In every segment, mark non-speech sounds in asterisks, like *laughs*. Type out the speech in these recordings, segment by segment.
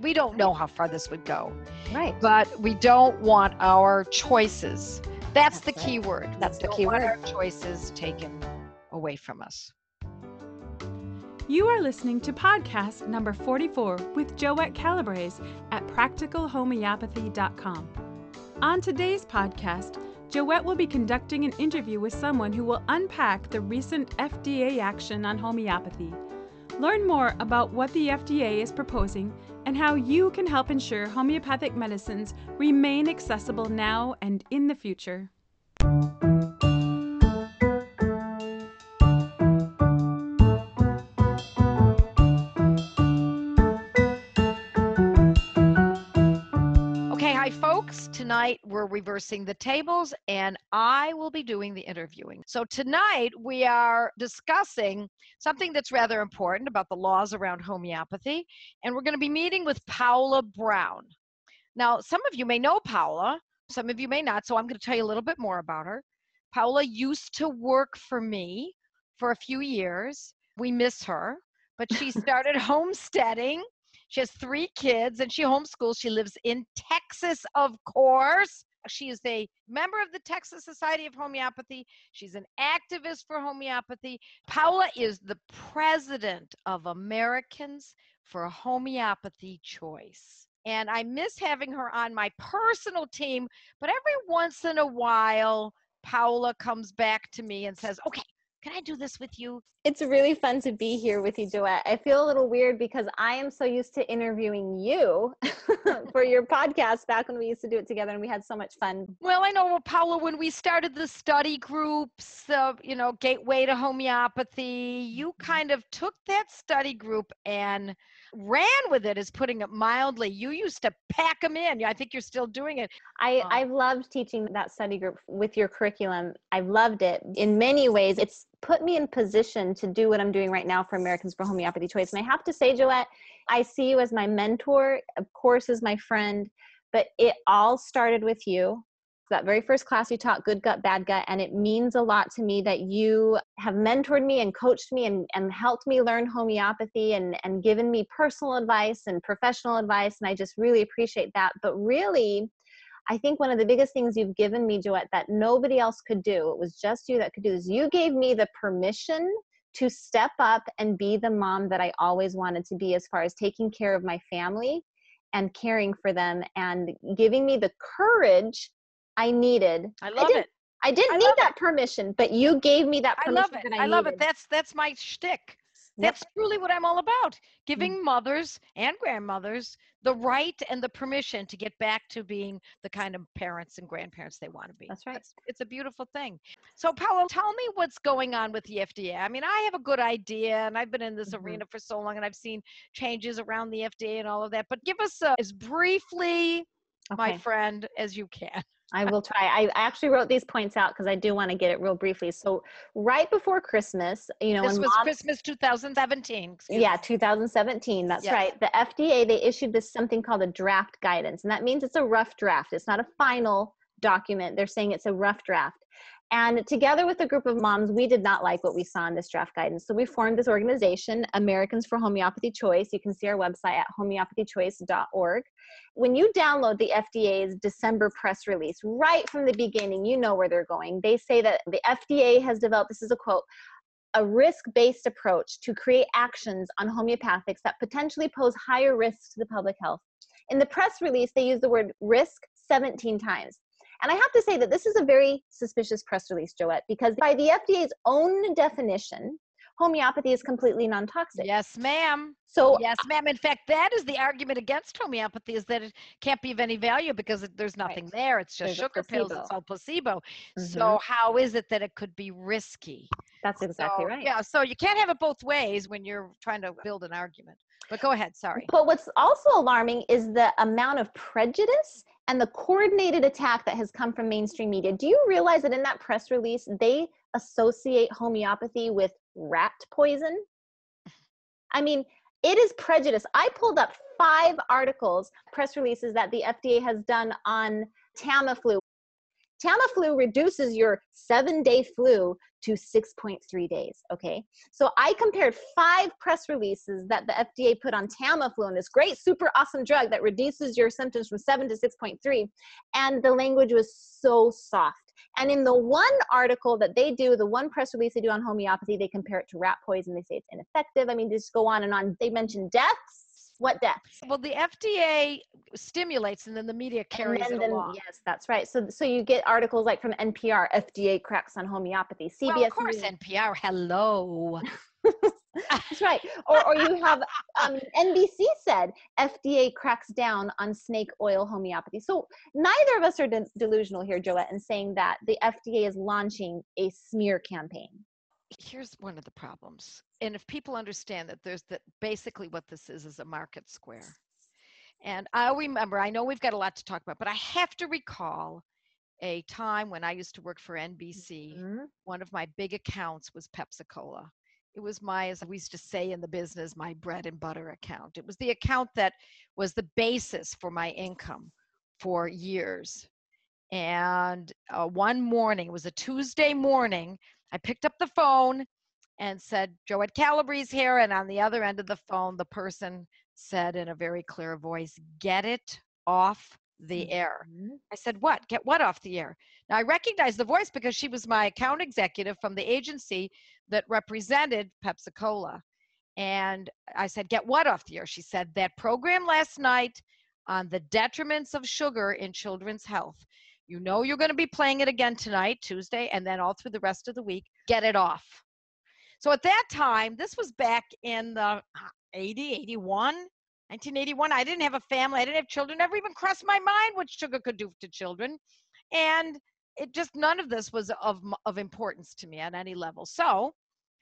we don't know how far this would go. Right. But we don't want our choices. That's, That's the right. key word. That's the key word. Our choices taken away from us. You are listening to podcast number 44 with Joette Calabrese at practicalhomeopathy.com. On today's podcast, Joette will be conducting an interview with someone who will unpack the recent FDA action on homeopathy. Learn more about what the FDA is proposing and how you can help ensure homeopathic medicines remain accessible now and in the future. Tonight we're reversing the tables and I will be doing the interviewing. So tonight we are discussing something that's rather important about the laws around homeopathy. And we're going to be meeting with Paula Brown. Now, some of you may know Paula, some of you may not. So I'm going to tell you a little bit more about her. Paula used to work for me for a few years. We miss her, but she started *laughs* homesteading she has three kids and she homeschools. She lives in Texas, of course. She is a member of the Texas Society of Homeopathy. She's an activist for homeopathy. Paula is the president of Americans for Homeopathy Choice. And I miss having her on my personal team, but every once in a while, Paula comes back to me and says, okay, can I do this with you? It's really fun to be here with you, Joette. I feel a little weird because I am so used to interviewing you *laughs* for your podcast back when we used to do it together and we had so much fun. Well, I know, Paula, when we started the study groups, uh, you know, Gateway to Homeopathy, you mm-hmm. kind of took that study group and ran with it is putting it mildly. You used to pack them in. I think you're still doing it. I um, i've loved teaching that study group with your curriculum. I've loved it in many ways. It's put me in position to do what i'm doing right now for americans for homeopathy choice. And i have to say joette i see you as my mentor of course as my friend but it all started with you that very first class you taught good gut bad gut and it means a lot to me that you have mentored me and coached me and, and helped me learn homeopathy and, and given me personal advice and professional advice and i just really appreciate that. But really i think one of the biggest things you've given me joette that nobody else could do it was just you that could do this you gave me the permission to step up and be the mom that i always wanted to be as far as taking care of my family and caring for them and giving me the courage I needed. I love I it. I didn't I need that it. permission, but you gave me that permission. I love it. I, I love it. That's that's my shtick. That's yep. truly what I'm all about. Giving mm-hmm. mothers and grandmothers the right and the permission to get back to being the kind of parents and grandparents they want to be. That's right. It's, it's a beautiful thing. So, Paula, tell me what's going on with the FDA. I mean, I have a good idea, and I've been in this mm-hmm. arena for so long, and I've seen changes around the FDA and all of that. But give us uh, as briefly, okay. my friend, as you can. I will try. I actually wrote these points out because I do want to get it real briefly. So, right before Christmas, you know, this was mom, Christmas 2017. Yeah, 2017. That's yes. right. The FDA they issued this something called a draft guidance, and that means it's a rough draft. It's not a final document. They're saying it's a rough draft. And together with a group of moms, we did not like what we saw in this draft guidance. So we formed this organization, Americans for Homeopathy Choice. You can see our website at homeopathychoice.org. When you download the FDA's December press release, right from the beginning, you know where they're going. They say that the FDA has developed, this is a quote, a risk based approach to create actions on homeopathics that potentially pose higher risks to the public health. In the press release, they use the word risk 17 times. And I have to say that this is a very suspicious press release, Joette, because by the FDA's own definition, homeopathy is completely non-toxic. Yes, ma'am. So yes, ma'am. In fact, that is the argument against homeopathy is that it can't be of any value because there's nothing right. there. It's just there's sugar pills. It's all placebo. Mm-hmm. So how is it that it could be risky? That's exactly so, right. Yeah. So you can't have it both ways when you're trying to build an argument. But go ahead. Sorry. But what's also alarming is the amount of prejudice and the coordinated attack that has come from mainstream media. Do you realize that in that press release, they associate homeopathy with rat poison? I mean, it is prejudice. I pulled up five articles, press releases that the FDA has done on Tamiflu. Tamiflu reduces your seven day flu to 6.3 days. Okay. So I compared five press releases that the FDA put on Tamiflu and this great, super awesome drug that reduces your symptoms from seven to 6.3. And the language was so soft. And in the one article that they do, the one press release they do on homeopathy, they compare it to rat poison. They say it's ineffective. I mean, just go on and on. They mention deaths what deaths? Well, the FDA stimulates, and then the media carries it then, along. Yes, that's right. So, so you get articles like from NPR, FDA cracks on homeopathy. CBS. Well, of course, News. NPR. Hello. *laughs* that's right. Or, or you have um, NBC said FDA cracks down on snake oil homeopathy. So neither of us are de- delusional here, Joette, in saying that the FDA is launching a smear campaign here's one of the problems and if people understand that there's that basically what this is is a market square. And i remember i know we've got a lot to talk about but i have to recall a time when i used to work for nbc mm-hmm. one of my big accounts was pepsi cola it was my as we used to say in the business my bread and butter account. It was the account that was the basis for my income for years. And uh, one morning it was a tuesday morning I picked up the phone and said, Joette Calabrese here. And on the other end of the phone, the person said in a very clear voice, Get it off the air. Mm-hmm. I said, What? Get what off the air? Now I recognized the voice because she was my account executive from the agency that represented Pepsi Cola. And I said, Get what off the air? She said, That program last night on the detriments of sugar in children's health. You know you're going to be playing it again tonight, Tuesday, and then all through the rest of the week. Get it off. So at that time, this was back in the uh, 80, 81, 1981. I didn't have a family. I didn't have children. Never even crossed my mind what sugar could do to children. And it just, none of this was of, of importance to me at any level. So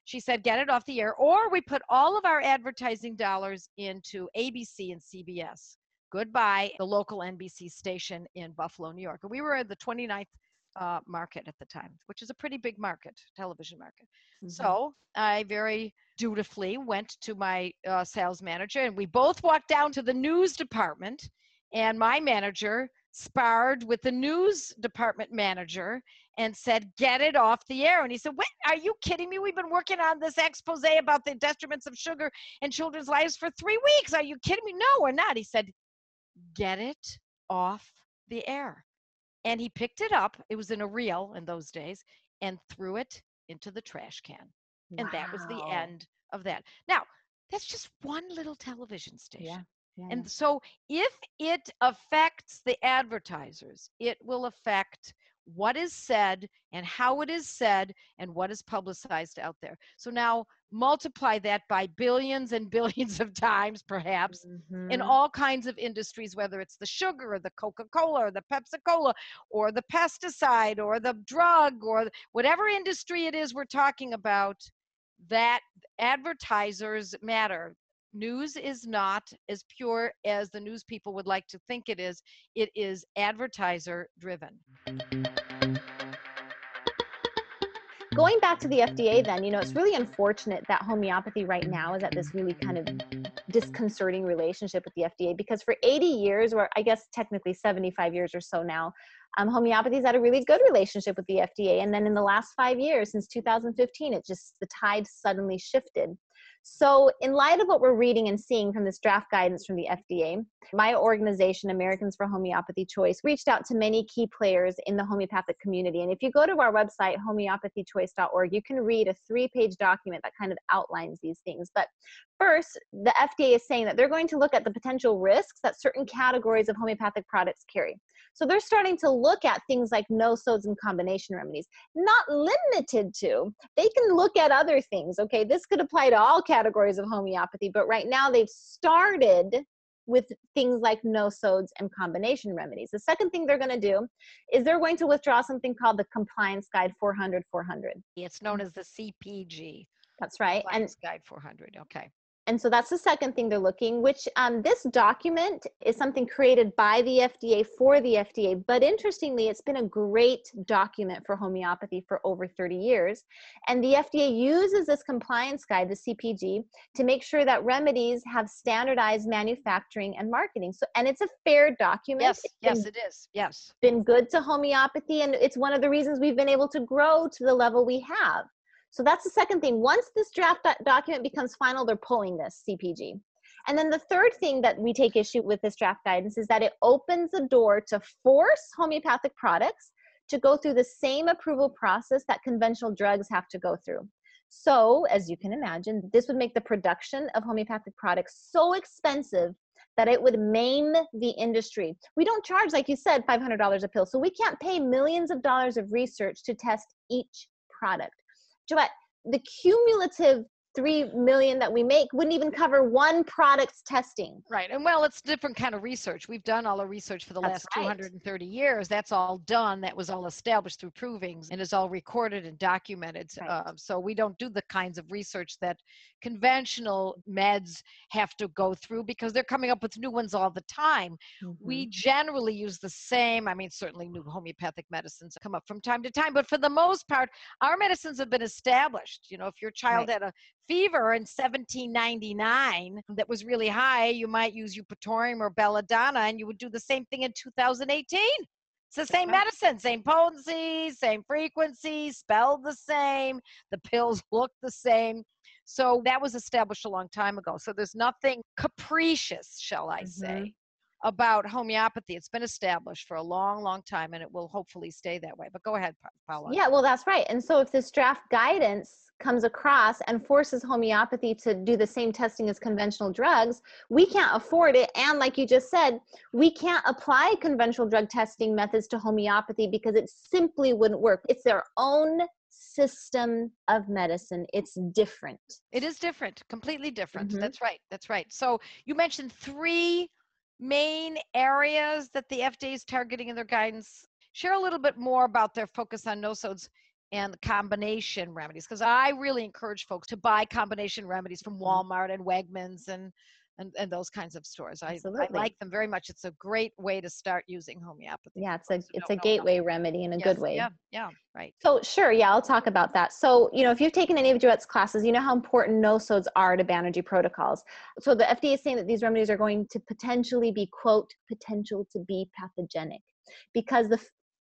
she said, get it off the air. Or we put all of our advertising dollars into ABC and CBS goodbye the local NBC station in Buffalo, New York. And we were at the 29th uh, market at the time, which is a pretty big market, television market. Mm-hmm. So I very dutifully went to my uh, sales manager, and we both walked down to the news department. And my manager sparred with the news department manager and said, Get it off the air. And he said, Wait, are you kidding me? We've been working on this expose about the detriments of sugar in children's lives for three weeks. Are you kidding me? No, we're not. He said, get it off the air. And he picked it up, it was in a reel in those days, and threw it into the trash can. Wow. And that was the end of that. Now, that's just one little television station. Yeah. Yeah, and so if it affects the advertisers, it will affect what is said and how it is said and what is publicized out there. So now multiply that by billions and billions of times, perhaps, mm-hmm. in all kinds of industries, whether it's the sugar or the Coca Cola or the Pepsi Cola or the pesticide or the drug or whatever industry it is we're talking about, that advertisers matter. News is not as pure as the news people would like to think it is, it is advertiser driven. Going back to the FDA, then, you know, it's really unfortunate that homeopathy right now is at this really kind of disconcerting relationship with the FDA because for 80 years, or I guess technically 75 years or so now, um, homeopathy's had a really good relationship with the FDA. And then in the last five years, since 2015, it just, the tide suddenly shifted. So, in light of what we're reading and seeing from this draft guidance from the FDA, my organization, Americans for Homeopathy Choice, reached out to many key players in the homeopathic community. And if you go to our website, homeopathychoice.org, you can read a three page document that kind of outlines these things. But first, the FDA is saying that they're going to look at the potential risks that certain categories of homeopathic products carry. So they're starting to look at things like nosodes and combination remedies, not limited to. They can look at other things. Okay, this could apply to all categories of homeopathy, but right now they've started with things like nosodes and combination remedies. The second thing they're going to do is they're going to withdraw something called the Compliance Guide 400 400. It's known as the CPG. That's right. Compliance and Guide 400. Okay. And so that's the second thing they're looking, which um, this document is something created by the FDA for the FDA. But interestingly, it's been a great document for homeopathy for over 30 years. And the FDA uses this compliance guide, the CPG, to make sure that remedies have standardized manufacturing and marketing. So, and it's a fair document. Yes, It's yes, been- it is. Yes. been good to homeopathy and it's one of the reasons we've been able to grow to the level we have so that's the second thing once this draft doc- document becomes final they're pulling this cpg and then the third thing that we take issue with this draft guidance is that it opens the door to force homeopathic products to go through the same approval process that conventional drugs have to go through so as you can imagine this would make the production of homeopathic products so expensive that it would maim the industry. We don't charge, like you said, $500 a pill. So we can't pay millions of dollars of research to test each product. Joette, the cumulative three million that we make wouldn't even cover one product's testing. Right. And well, it's different kind of research. We've done all the research for the That's last right. 230 years. That's all done. That was all established through provings and is all recorded and documented. Right. Um, so we don't do the kinds of research that conventional meds have to go through because they're coming up with new ones all the time. We generally use the same. I mean, certainly new homeopathic medicines come up from time to time, but for the most part, our medicines have been established. You know, if your child had a fever in 1799 that was really high, you might use Eupatorium or Belladonna, and you would do the same thing in 2018. It's the same uh-huh. medicine, same potency, same frequency, spelled the same. The pills *laughs* look the same. So that was established a long time ago. So there's nothing capricious, shall I say, mm-hmm. about homeopathy. It's been established for a long, long time, and it will hopefully stay that way. But go ahead, Pa- Paula. Yeah, well, that's right. And so if this draft guidance comes across and forces homeopathy to do the same testing as conventional drugs, we can't afford it. And like you just said, we can't apply conventional drug testing methods to homeopathy because it simply wouldn't work. It's their own system of medicine, it's different. It is different, completely different. Mhm. That's right. That's right. So you mentioned three main areas that the FDA is targeting in their guidance. Share a little bit more about their focus on nosodes and the combination remedies, because I really encourage folks to buy combination remedies from mm-hmm. Walmart and Wegmans and and, and those kinds of stores. I, I like them very much. It's a great way to start using homeopathy. Yeah, it's a it's a gateway remedy in a about- good way. Yeah, yeah, right. So sure, yeah, I'll talk about that. So, you know, if you've taken any of Joette's classes, you know how important nosodes are to Banerji protocols. So the FDA is saying that these remedies are going to potentially be, quote, potential to be pathogenic because the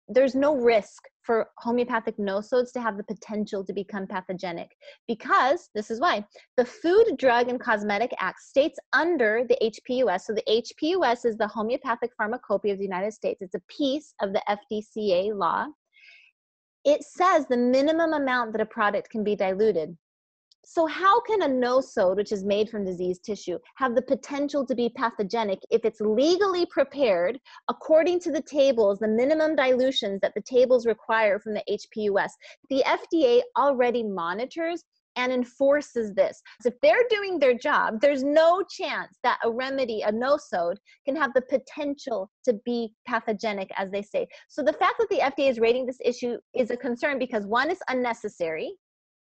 there's no risk for homeopathic nosodes to have the potential to become pathogenic because this is why the Food, Drug, and Cosmetic Act states under the HPUS. So the HPUS is the Homeopathic Pharmacopoeia of the United States. It's a piece of the FDCA law it says the minimum amount that a product can be diluted. So, how can a nosode, which is made from diseased tissue, have the potential to be pathogenic if it's legally prepared according to the tables, the minimum dilutions that the tables require from the HPUS? The FDA already monitors and enforces this. So if they're doing their job, there's no chance that a remedy, a nosode, can have the potential to be pathogenic, as they say. So the fact that the FDA is rating this issue is a concern because one, it's unnecessary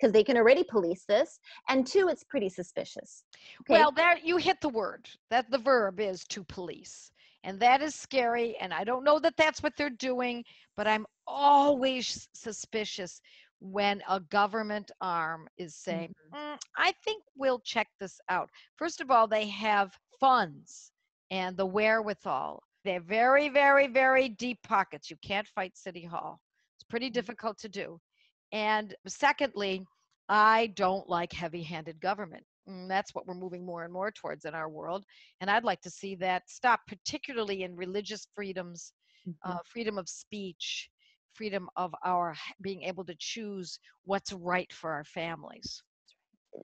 because they can already police this, and two, it's pretty suspicious. Okay. Well, there you hit the word. That the verb is to police. And that is scary. And I don't know that that's what they're doing, but I'm always suspicious when a government arm is saying, "Mm, I think we'll check this out. First of all, they have funds and the wherewithal. They're very, very, very deep pockets. You can't fight City Hall, it's pretty difficult to do. And secondly, I don't like heavy handed government. Mm, That's what we're moving more and more towards in our world. And I'd like to see that stop, particularly in religious freedoms, uh, freedom of speech, freedom of our being able to choose what's right for our families.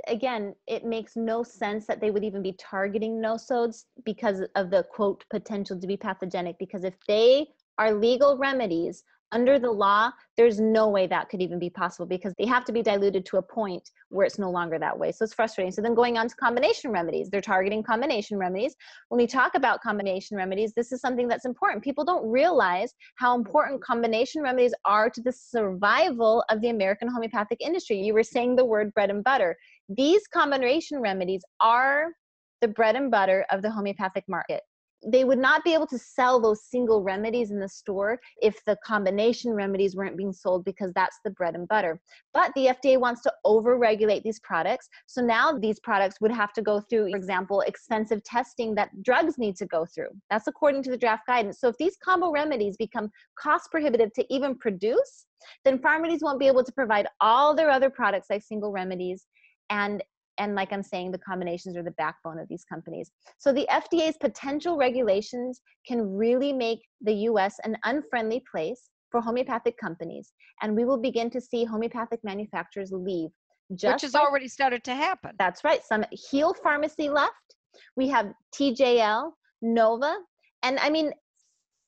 again, it makes no sense that they would even be targeting nosodes because of the quote potential to be pathogenic. Because if they are legal remedies under the law, there's no way that could even be possible because they have to be diluted to a point where it's no longer that way. So it's frustrating. So then going on to combination remedies, they're targeting combination remedies. When we talk about combination remedies, this is something that's important. People don't realize how important combination remedies are to the survival of the American homeopathic industry. You were saying the word bread and butter these combination remedies are the bread and butter of the homeopathic market they would not be able to sell those single remedies in the store if the combination remedies weren't being sold because that's the bread and butter. But the FDA wants to over regulate these products. So now these products would have to go through, for example, expensive testing that drugs need to go through. That's according to the draft guidance. So if these combo remedies become cost prohibitive to even produce, then pharmacies won't be able to provide all their other products like single remedies and and like i'm saying the combinations are the backbone of these companies. So the fda's potential regulations can really make the us an unfriendly place for homeopathic companies and we will begin to see homeopathic manufacturers leave. Which has like, already started to happen. That's right. Some heal pharmacy left. We have tjl nova and i mean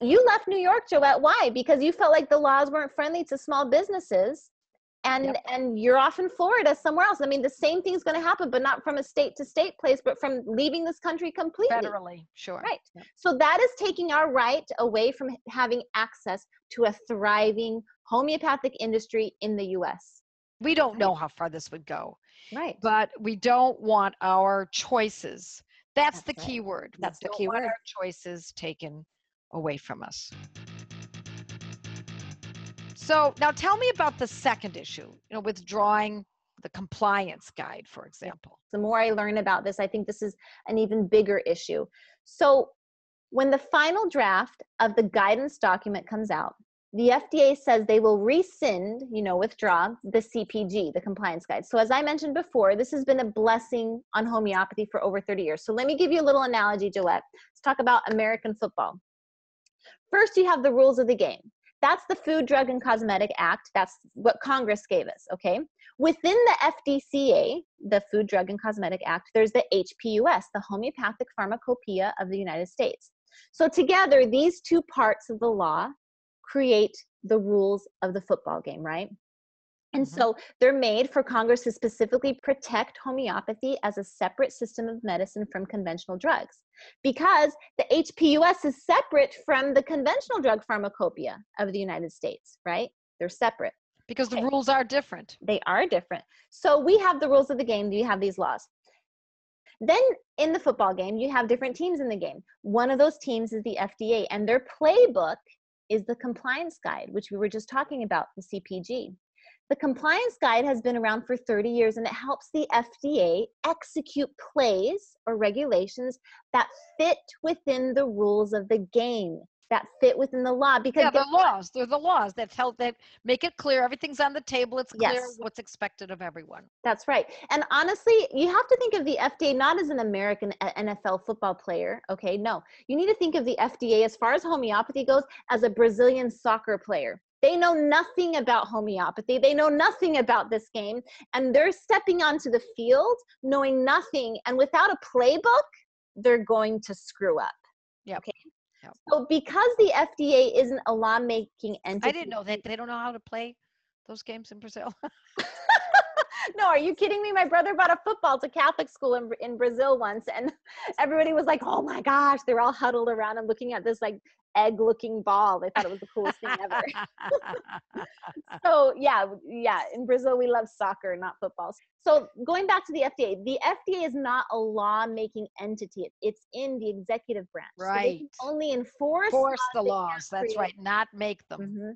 you left new york joette. Why? Because you felt like the laws weren't friendly to small businesses and yep. and you're off in Florida somewhere else. I mean, the same thing's going to happen, but not from a state to state place, but from leaving this country completely. Federally, sure. Right. Yep. So that is taking our right away from having access to a thriving homeopathic industry in the U.S. We don't know how far this would go. Right. But we don't want our choices. That's, That's the right. key word. That's we the key word. Our choices taken away from us. So now tell me about the second issue, you know, withdrawing the compliance guide, for example. The more I learn about this, I think this is an even bigger issue. So when the final draft of the guidance document comes out, the FDA says they will rescind, you know, withdraw the CPG, the compliance guide. So, as I mentioned before, this has been a blessing on homeopathy for over 30 years. So, let me give you a little analogy, Joette. Let's talk about American football. First, you have the rules of the game. That's the Food, Drug, and Cosmetic Act. That's what Congress gave us, okay? Within the FDCA, the Food, Drug, and Cosmetic Act, there's the HPUS, the Homeopathic Pharmacopoeia of the United States. So together, these two parts of the law create the rules of the football game, right? And mm-hmm. so they're made for Congress to specifically protect homeopathy as a separate system of medicine from conventional drugs because the HPUS is separate from the conventional drug pharmacopoeia of the United States, right? They're separate. Because the okay. rules are different. They are different. So we have the rules of the game, you have these laws. Then in the football game, you have different teams in the game. One of those teams is the FDA, and their playbook is the compliance guide, which we were just talking about, the CPG. The compliance guide has been around for 30 years and it helps the FDA execute plays or regulations that fit within the rules of the game that fit within the law because yeah, the laws they're the laws that help that make it clear everything's on the table it's clear yes. what's expected of everyone. That's right. And honestly you have to think of the fda not as an american uh, nfl football player okay? No you need to think of the fda as far as homeopathy goes as a brazilian soccer player they know nothing about homeopathy. They know nothing about this game. And they're stepping onto the field knowing nothing. And without a playbook, they're going to screw up. Yeah. Okay. Yep. So because the FDA isn't a law-making entity, I didn't know that they don't know how to play those games in Brazil. *laughs* no, are you kidding me? My brother bought a football to Catholic school in, in Brazil once, and *laughs* everybody was like, "Oh my gosh!" they're all huddled around and looking at this like egg looking ball. They thought it was the coolest thing ever. *laughs* so yeah, yeah. In Brazil, we love soccer, not football. So going back to the FDA, the FDA is not a law making entity. It's in the executive branch. Right. So only enforce, Force the laws. That's right. Not make them. Mm-hmm.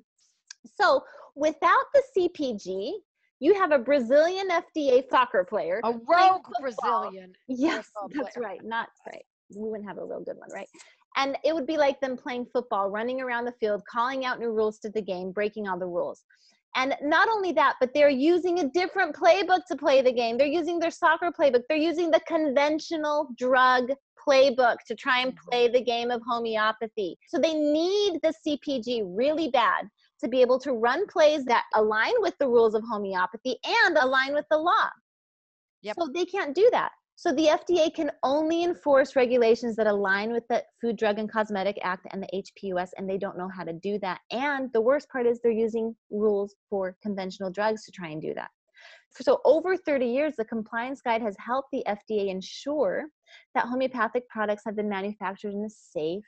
So without the CPG, you have a Brazilian FDA soccer player. A rogue Brazilian. *laughs* Yes, that's right. Not right. We wouldn't have a real good one, right? And it would be like them playing football, running around the field, calling out new rules to the game, breaking all the rules. And not only that, but they're using a different playbook to play the game. They're using their soccer playbook. They're using the conventional drug playbook to try and mm-hmm. play the game of homeopathy. So they need the CPG really bad to be able to run plays that align with the rules of homeopathy and align with the law. Yep. So they can't do that. So the FDA can only enforce regulations that align with the Food, Drug, and Cosmetic Act and the HPUS, and they don't know how to do that. And the worst part is they're using rules for conventional drugs to try and do that. So, over 30 years, the compliance guide has helped the FDA ensure that homeopathic products have been manufactured in a safe,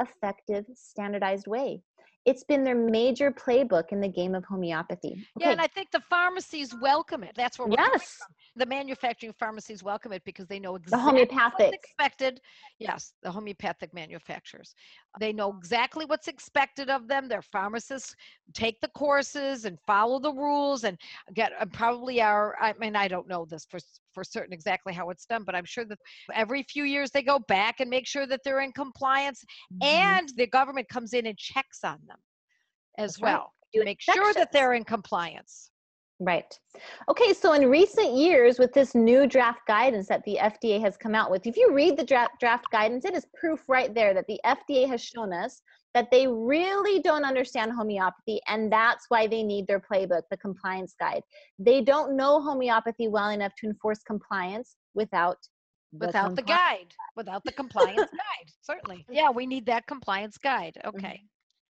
effective, standardized way. It's been their major playbook in the game of homeopathy. Okay. Yeah, and I think the pharmacies welcome it. That's where we're yes. The manufacturing pharmacies welcome it because they know exactly the homeopathic what's expected. Yes, the homeopathic manufacturers. They know exactly what's expected of them. Their pharmacists take the courses and follow the rules and get uh, probably are. I mean, I don't know this for for certain exactly how it's done, but I'm sure that every few years they go back and make sure that they're in compliance, mm-hmm. and the government comes in and checks on them as That's well right. to make sure that they're in compliance. Right. Okay, so in recent years, with this new draft guidance that the FDA has come out with, if you read the draft, draft guidance, it is proof right there that the FDA has shown us that they really don't understand homeopathy, and that's why they need their playbook, the compliance guide. They don't know homeopathy well enough to enforce compliance without without the guide, without the compliance guide. Certainly, *laughs* yeah, we need that compliance guide. Okay.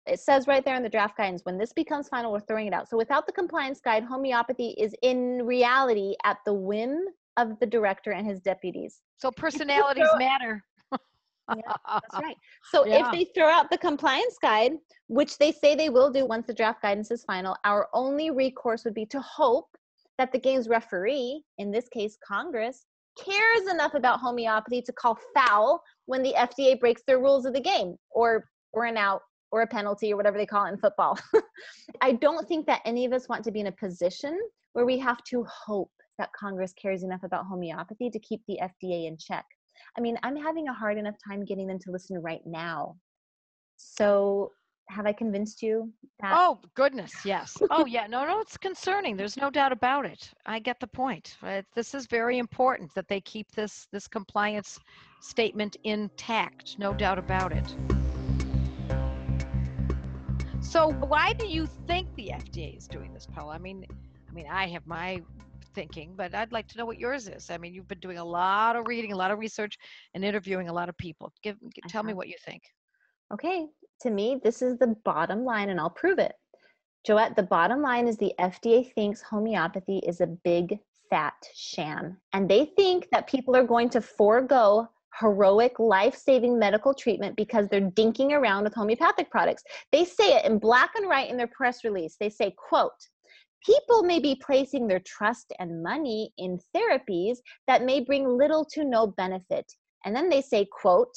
It says right there in the draft guidance when this becomes final we're throwing it out. So without the compliance guide homeopathy is in reality at the whim of the director and his deputies. So *laughs* personalities matter. Yeah, that's right. So *laughs* yeah. if they throw out the compliance guide which they say they will do once the draft guidance is final our only recourse would be to hope that the game's referee in this case congress cares enough about homeopathy to call foul when the fda breaks their rules of the game or or an out or a penalty or whatever they call it in football. *laughs* I don't think that any of us want to be in a position where we have to hope that Congress cares enough about homeopathy to keep the FDA in check. I mean, I'm having a hard enough time getting them to listen right now. So, have I convinced you? That- oh, goodness, yes. oh, yeah. No, no, it's concerning. There's no doubt about it. I get the point. Uh, this is very important that they keep this this compliance statement intact. No doubt about it. So why do you think the FDA is doing this, Paula? I mean, I mean, I have my thinking, but I'd like to know what yours is. I mean, you've been doing a lot of reading, a lot of research, and interviewing a lot of people. Give, tell me what you think. Okay, to me, this is the bottom line, and I'll prove it. Joette, the bottom line is the FDA thinks homeopathy is a big fat sham, and they think that people are going to forego heroic life-saving medical treatment because they're dinking around with homeopathic products. They say it in black and white in their press release. They say, quote, people may be placing their trust and money in therapies that may bring little to no benefit. And then they say, quote,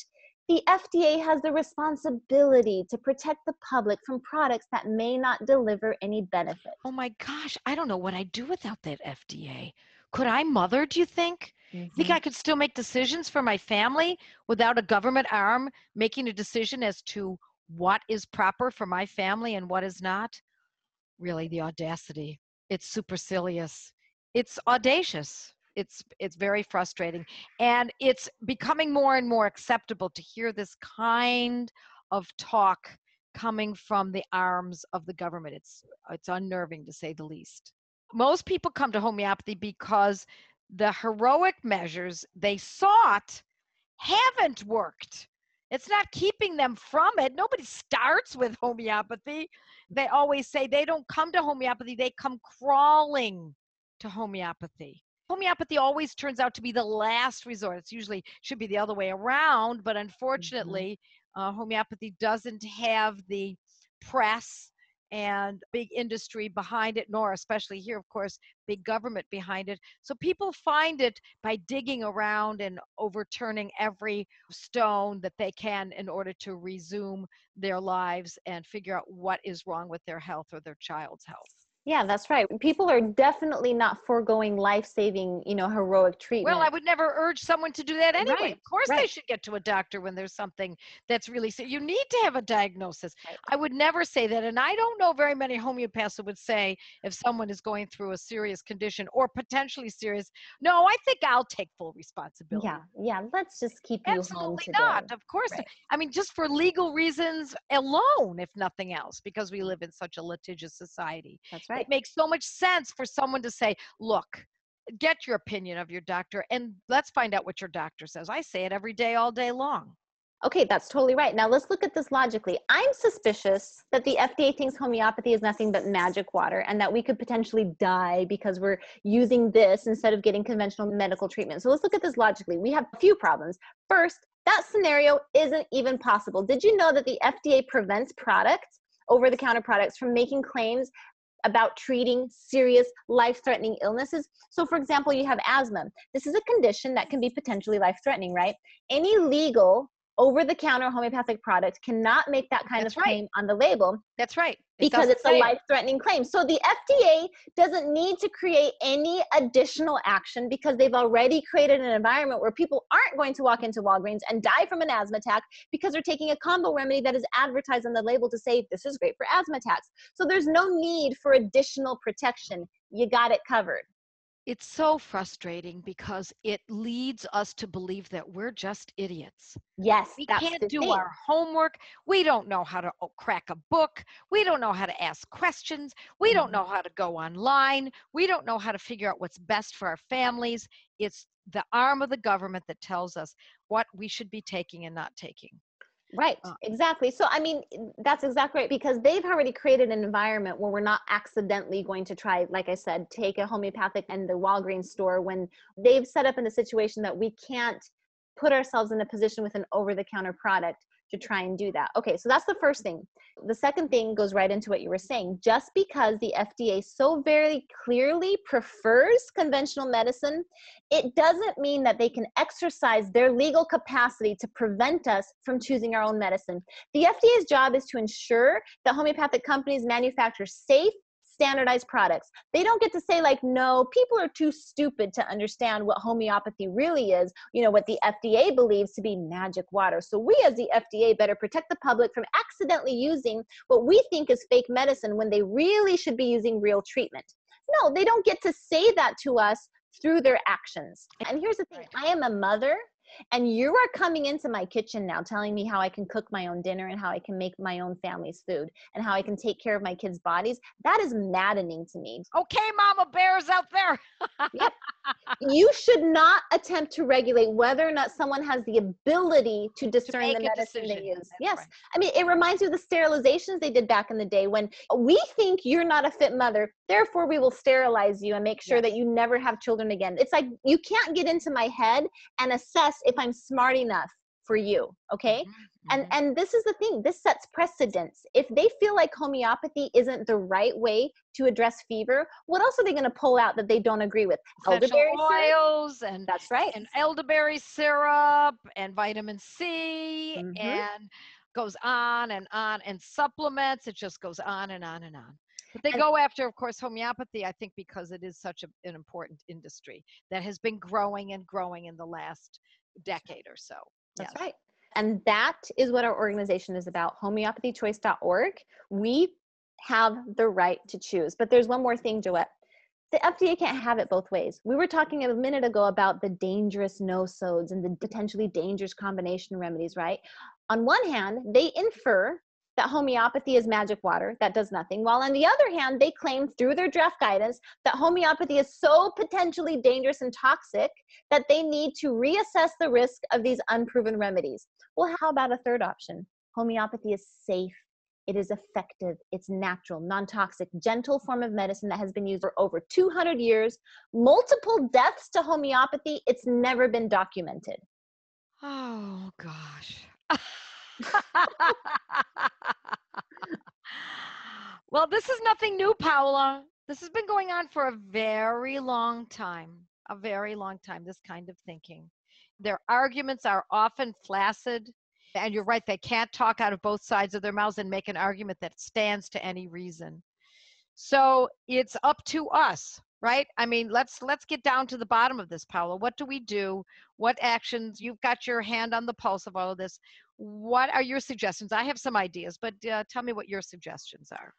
the FDA has the responsibility to protect the public from products that may not deliver any benefit. Oh my gosh, I don't know what I'd do without that FDA. Could I mother, do you think? Mm-hmm. Think I could still make decisions for my family without a government arm making a decision as to what is proper for my family and what is not? Really, the audacity. It's supercilious. It's audacious. It's it's very frustrating, and it's becoming more and more acceptable to hear this kind of talk coming from the arms of the government. It's it's unnerving to say the least. Most people come to homeopathy because the heroic measures they sought haven't worked. It's not keeping them from it. Nobody starts with homeopathy. They always say they don't come to homeopathy, they come crawling to homeopathy. Homeopathy always turns out to be the last resort. It's usually should be the other way around, but mm-hmm. unfortunately, mm-hmm. uh, homeopathy doesn't have the press and big industry behind it, nor especially here, of course, big government behind it. So people find it by digging around and overturning every stone that they can in order to resume their lives and figure out what is wrong with their health or their child's health. Yeah, that's right. People are definitely not foregoing life-saving, you know, heroic treatment. Well, I would never urge someone to do that anyway. Right, of course, right. they should get to a doctor when there's something that's really sick. You need to have a diagnosis. Right. I would never say that, and I don't know very many homeopaths who would say if someone is going through a serious condition or potentially serious. No, I think I'll take full responsibility. Yeah, yeah. Let's just keep you Absolutely home today. not. Of course. I mean, just for legal reasons alone, if nothing else, because we live in such a litigious society. That's right right. It makes so much sense for someone to say, look, get your opinion of your doctor and let's find out what your doctor says. I say it every day, all day long. Okay, that's totally right. Now let's look at this logically. I'm suspicious that the FDA thinks homeopathy is nothing but magic water and that we could potentially die because we're using this instead of getting conventional medical treatment. So let's look at this logically. We have a few problems. First, that scenario isn't even possible. Did you know that the FDA prevents products over the counter products from making claims about treating serious life threatening illnesses. So, for example, you have asthma. This is a condition that can be potentially life threatening, right? Any legal over the counter homeopathic product cannot make that kind That's of claim on the label That's right. It because it's a life threatening claim. So the FDA doesn't need to create any additional action because they've already created an environment where people aren't going to walk into Walgreens and die from an asthma attack because they're taking a combo remedy that is advertised on the label to say this is great for asthma attacks. So there's no need for additional protection. You got it covered. It's so frustrating because it leads us to believe that we're just idiots. Yes, We can't do thing. our homework. We don't know how to crack a book. We don't know how to ask questions. We don't Mhm. know how to go online. We don't know how to figure out what's best for our families. It's the arm of the government that tells us what we should be taking and not taking. Right, Uh, exactly. So, I mean, that's exactly right because they've already created an environment where we're not accidentally going to try, like I said, take a homeopathic and the Walgreens store when they've set up in a situation that we can't put ourselves in a position with an over the counter product to try and do that. Okay, so that's the first thing. The second thing goes right into what you were saying. Just because the FDA so very clearly prefers conventional medicine, it doesn't mean that they can exercise their legal capacity to prevent us from choosing our own medicine. The FDA's job is to ensure that homeopathic companies manufacture safe, standardized products. They don't get to say, like, no, people are too stupid to understand what homeopathy really is, you know, what the FDA believes to be magic water. So we, as the FDA, better protect the public from accidentally using what we think is fake medicine when they really should be using real treatment. No, they don't get to say that to us through their actions. And here's the thing I am a mother, and you are coming into my kitchen now telling me how I can cook my own dinner and how I can make my own family's food and how I can take care of my kids' bodies. That is maddening to me. Okay, mama bears out there. *laughs* yep. You should not attempt to regulate whether or not someone has the ability to discern make the medicine they decision. use. That's Yes. right. I mean, it reminds you of the sterilizations they did back in the day when we think you're not a fit mother, therefore we will sterilize you and make sure that you never have children again. It's like you can't get into my head and assess if I'm smart enough for you, okay? Mhm, and mhm. and this is the thing this sets precedence if they feel like homeopathy isn't the right way to address fever what else are they going to pull out that they don't agree with elderberry syrup? oils and that's right and elderberry syrup and vitamin C Mhm. and goes on and on and supplements. It just goes on and on and on. But they And- go after, of course, homeopathy, I think, because it is such a, an important industry that has been growing and growing in the last decade or so. That's Yes. right. And that is what our organization is about homeopathychoice.org. We have the right to choose. But there's one more thing, Joette. The FDA can't have it both ways. We were talking a minute ago about the dangerous nosodes and the potentially dangerous combination remedies, right? On one hand, they infer that homeopathy is magic water that does nothing, while on the other hand, they claim through their draft guidance that homeopathy is so potentially dangerous and toxic that they need to reassess the risk of these unproven remedies. Well, how about a third option? Homeopathy is safe. It is effective. It's natural, non toxic, gentle form of medicine that has been used for over 200 years. Multiple deaths to homeopathy, it's never been documented. Oh, gosh. *laughs* well, this is nothing new, Paula. This has been going on for a very long time, a very long time, this kind of thinking. Their arguments are often flaccid. And you're right, they can't talk out of both sides of their mouths and make an argument that stands to any reason. So it's up to us, right? I mean, let's let's get down to the bottom of this, Paula. What do we do? What actions? You've got your hand on the pulse of all of this. What are your suggestions? I have some ideas, but uh, tell me what your suggestions are.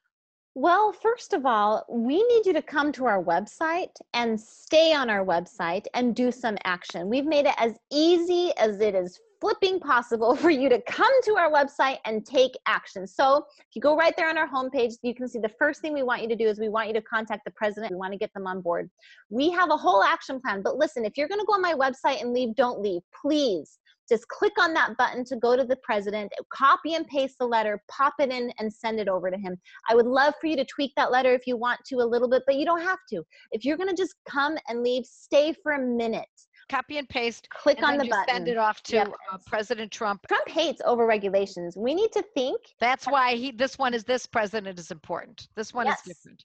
Well, first of all, we need you to come to our website and stay on our website and do some action. We've made it as easy as it is flipping possible *laughs* for you to come to our website and take action. So, if you go right there on our homepage, you can see the first thing we want you to do is we want you to contact the president. We want to get them on board. We have a whole action plan, but listen, if you're going to go on my website and leave, don't leave. Please just click on that button to go to the president, copy and paste the letter, pop it in, and send it over to him. I would love for you to tweak that letter if you want to a little bit, but you don't have to. If you're going to just come and leave, stay for a minute. Copy and paste, Click and on the button. send it off to Yep. uh, President Trump. Trump hates over regulations. We need to think That's why he. This one is this president is important. This one Yes. is different.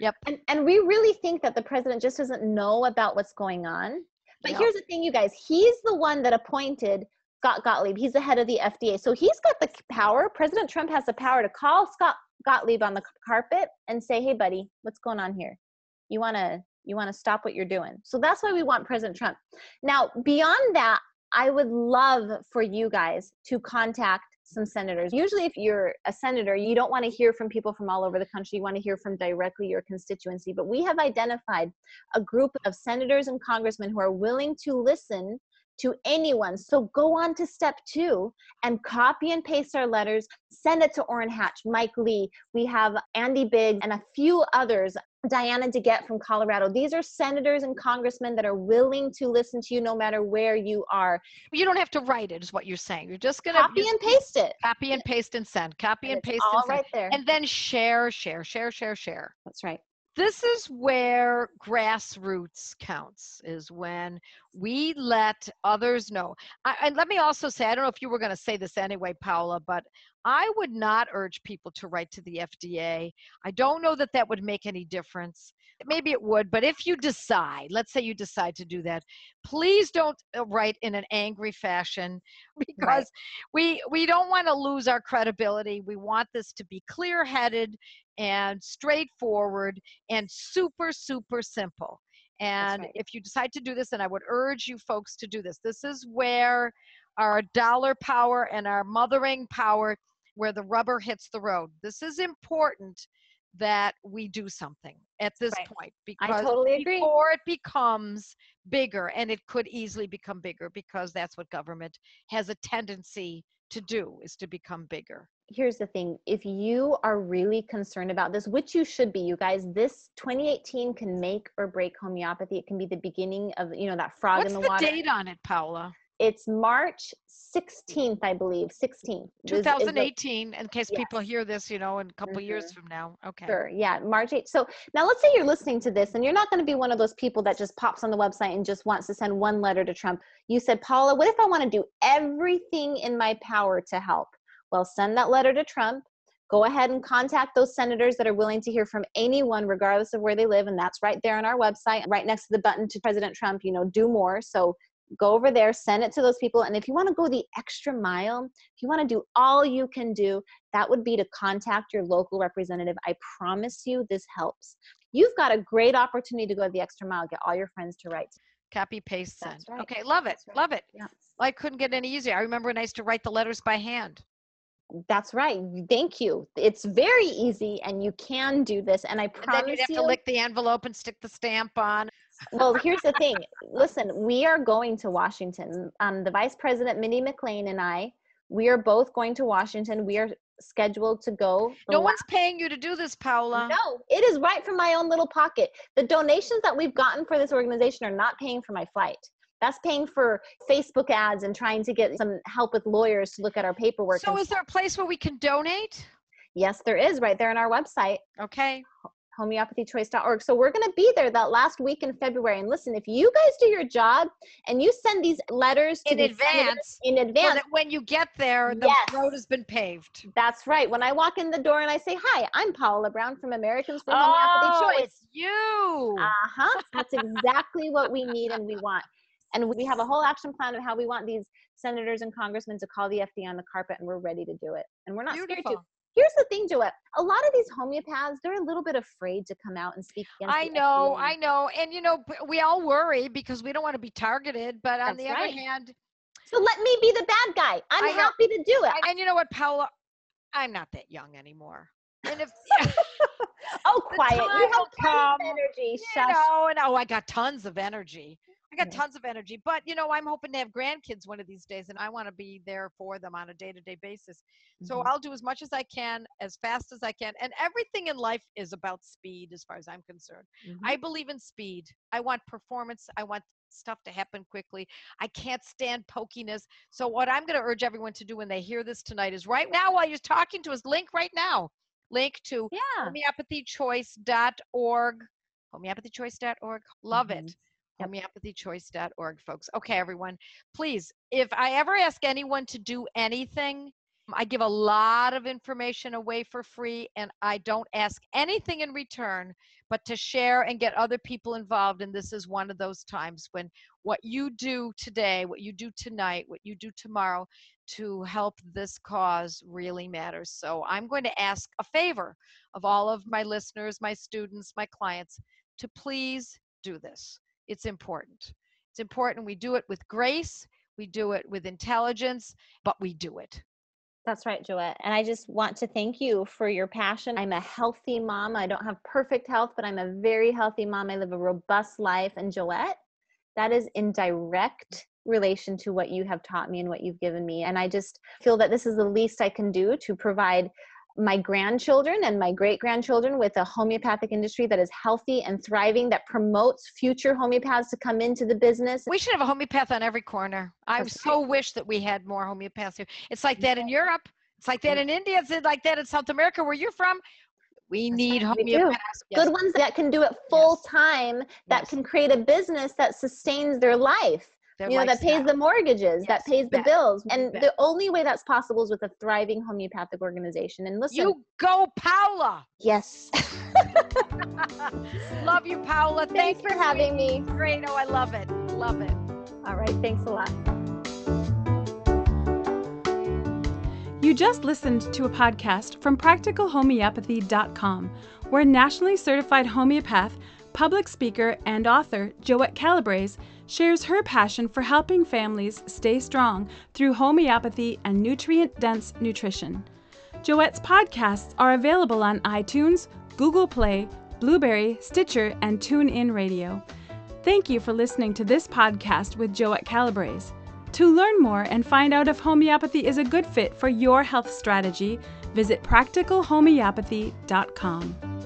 Yep. and, and we really think that the president just doesn't know about what's going on. But No. here's the thing, you guys. He's the one that appointed Scott Gottlieb. He's the head of the FDA. So he's got the power. President Trump has the power to call Scott Gottlieb on the carpet and say, "Hey, buddy, what's going on here? You want to you want to stop what you're doing." So that's why we want President Trump. Now, beyond that, I would love for you guys to contact some senators. Usually, if you're a senator, you don't want to hear from people from all over the country. You want to hear from directly your constituency. But we have identified a group of senators and congressmen who are willing to listen to anyone. So go on to step two and copy and paste our letters, send it to Orrin Hatch, Mike Lee. We have Andy Biggs and a few others. Diana DeGette from Colorado. These are senators and congressmen that are willing to listen to you no matter where you are. You don't have to write it, is what you're saying. You're just gonna Copy and paste it. copy and paste and send. Copy and it's paste all and send. right there. And then share, share, share, share, share. That's right. this is where grassroots counts is when we let others know. I, and let me also say i don't know if you were going to say this anyway paula but i would not urge people to write to the fda i don't know that that would make any difference. Maybe it would but if you decide let's say you decide to do that please don't uh, write in an angry fashion *laughs* because we we don't want to lose our credibility. We want this to be clear headed and straightforward and super super simple and right. if you decide to do this and i would urge you folks to do this this is where our dollar power and our mothering power where the rubber hits the road this is important that we do something at this Right. point because totally agree. before it becomes bigger and it could easily become bigger because that's what government has a tendency to do is to become bigger here's the thing if you are really concerned about this which you should be you guys this 2018 can make or break homeopathy it can be the beginning of you know that frog what's in the, the, water date on it paula it's march 16th i believe 16th is- is the- 2018 in case people hear this you know in a couple years Mhm. from now okay Sure. Yeah. March 8th. So now let's say you're listening to this and you're not going to be one of those people that just pops on the website and just wants to send one letter to Trump. You said, Paula, what if I want to do everything in my power to help? Well, send that letter to Trump. Go ahead and contact those senators that are willing to hear from anyone, regardless of where they live. And that's right there on our website, right next to the button to President Trump, you know, do more. So go over there, send it to those people. And if you want to go the extra mile, if you want to do all you can do, that would be to contact your local representative. I promise you this helps. You've got a great opportunity to go the extra mile, get all your friends to write. copy paste send right. okay love it right. love it Yeah. i couldn't get any easier i remember when i used to write the letters by hand That's right. Thank you. It's very easy and you can do this. And I and promise then you'd have you. to lick the envelope and stick the stamp on well, *laughs* here's the thing. Listen, we are going to Washington. Um, the Vice President, Mindy McLean, and I, we are both going to Washington. We are scheduled to go. no one's paying you to do this paula No, it is right from my own little pocket. The donations that we've gotten for this organization are not paying for my flight. That's paying for Facebook ads and trying to get some help with lawyers to look at our paperwork. so is there a place where we can donate yes, there is right there on our website, okay homeopathychoice.org. So we're going to be there that last week in February. And listen, if you guys do your job and you send these letters to in advance in so advance, that when you get there the Yes. road has been paved that's right. When I walk in the door and I say, "Hi, I'm Paula Brown from Americans for Homeopathy Choice," it's you Uh huh. That's exactly what we need and we want. And we have a whole action plan of how we want these senators and congressmen to call the FDA on the carpet, and we're ready to do it. And we're not scared to. Here's the thing, Joette. A lot of these homeopaths, they're a little bit afraid to come out and speak against. I know. I know. And you know, we all worry because we don't want to be targeted. But on That's the right. other hand, So let me be the bad guy. I'm I know. happy to do it. and, and you know what, Paula? I'm not that young anymore. And if *laughs* *laughs* oh, quiet. You have tons of come, energy. you Shush. know, and oh, I got tons of energy. I got tons of energy. But you know, I'm hoping to have grandkids one of these days, and I want to be there for them on a day-to-day basis. So Mhm. I'll do as much as I can, as fast as I can. And everything in life is about speed, as far as I'm concerned. Mhm. I believe in speed. I want performance. I want stuff to happen quickly. I can't stand pokiness. So what I'm going to urge everyone to do when they hear this tonight is right now while you're talking to us, link right now. Link to yeah. homeopathychoice.org. Homeopathychoice.org. Love it. Yep. homeopathychoice.org, folks. Okay, everyone, please, if I ever ask anyone to do anything, I give a lot of information away for free and I don't ask anything in return but to share and get other people involved. And this is one of those times when what you do today, what you do tonight, what you do tomorrow to help this cause really matters. So I'm going to ask a favor of all of my listeners, my students, my clients to please do this. It's important. It's important we do it with grace, we do it with intelligence, but we do it. That's right, Joette. And I just want to thank you for your passion. I'm a healthy mom. I don't have perfect health, but I'm a very healthy mom. I live a robust life. And Joette, that is in direct relation to what you have taught me and what you've given me. And I just feel that this is the least I can do to provide my grandchildren and my great grandchildren with a homeopathic industry that is healthy and thriving that promotes future homeopaths to come into the business. We should have a homeopath on every corner. I That's so wish that we had more homeopaths here. It's like that in europe. It's like that in india. It's like that in south america where you're from. We need right, we do. homeopaths. Yes. good ones that can do it full time that Yes. can create a business that sustains their life Their you know that pays the mortgages that pays the bet. bills and bet. the only way that's possible is with a thriving homeopathic organization and listen you go paula yes. *laughs* Love you paula thanks Thank for having me. Great. Oh i love it. Love it. All right thanks a lot. You just listened to a podcast from practicalhomeopathy.com, where nationally certified homeopath, public speaker, and author Joette Calabrese shares her passion for helping families stay strong through homeopathy and nutrient dense nutrition. Joette's podcasts are available on iTunes, Google Play, Blubrry, Stitcher, and TuneIn Radio. Thank you for listening to this podcast with Joette Calabrese. To learn more and find out if homeopathy is a good fit for your health strategy, visit practicalhomeopathy.com.